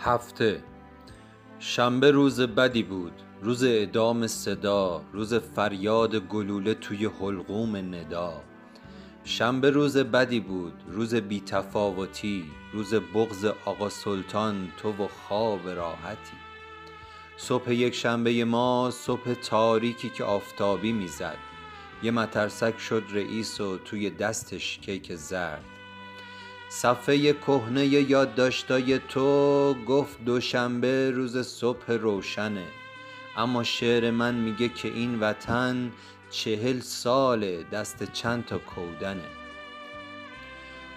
هفته. شنبه روز بدی بود. روز اعدام صدا روز فریاد گلوله توی حلقوم ندا. شنبه روز بدی بود. روز بیتفاوتی روز بغز آقا سلطان تو و خواب راحتی. صبح یک شنبه ما صبح تاریکی که آفتابی می‌زد. یه مترسک شد رئیس و توی دستش کیک زرد. صفحه کهنه یادداشتای تو گفت دوشنبه روز صبح روشنه. اما شعر من میگه که این وطن چهل ساله دست چند تا کودنه.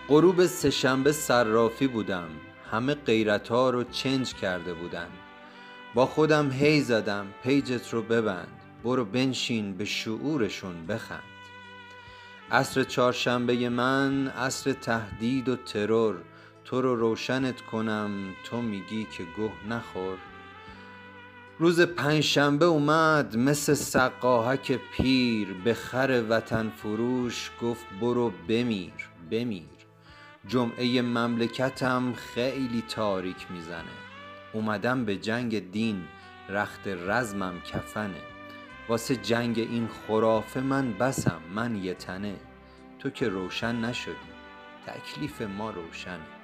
غروب سهشنبه صرافی بودم. همه غیرت ها رو چنج کرده بودن. با خودم هی زدم. پیجت رو ببند. برو بنشین به شعورشون بخند. عصر چهارشنبه من عصر تهدید و ترور. تو رو روشنت کنم تو میگی که گه نخور. روز پنجشنبه اومد مثل سقاهک پیر. به خر وطن فروش گفت برو بمیر بمیر. جمعه مملکتم خیلی تاریک می‌زنه. اومدم به جنگ دین رخت رزمم کفنه. واسه جنگ این خرافه من بسم من یه تنه. تو که روشن نشدی. تکلیف ما روشنه.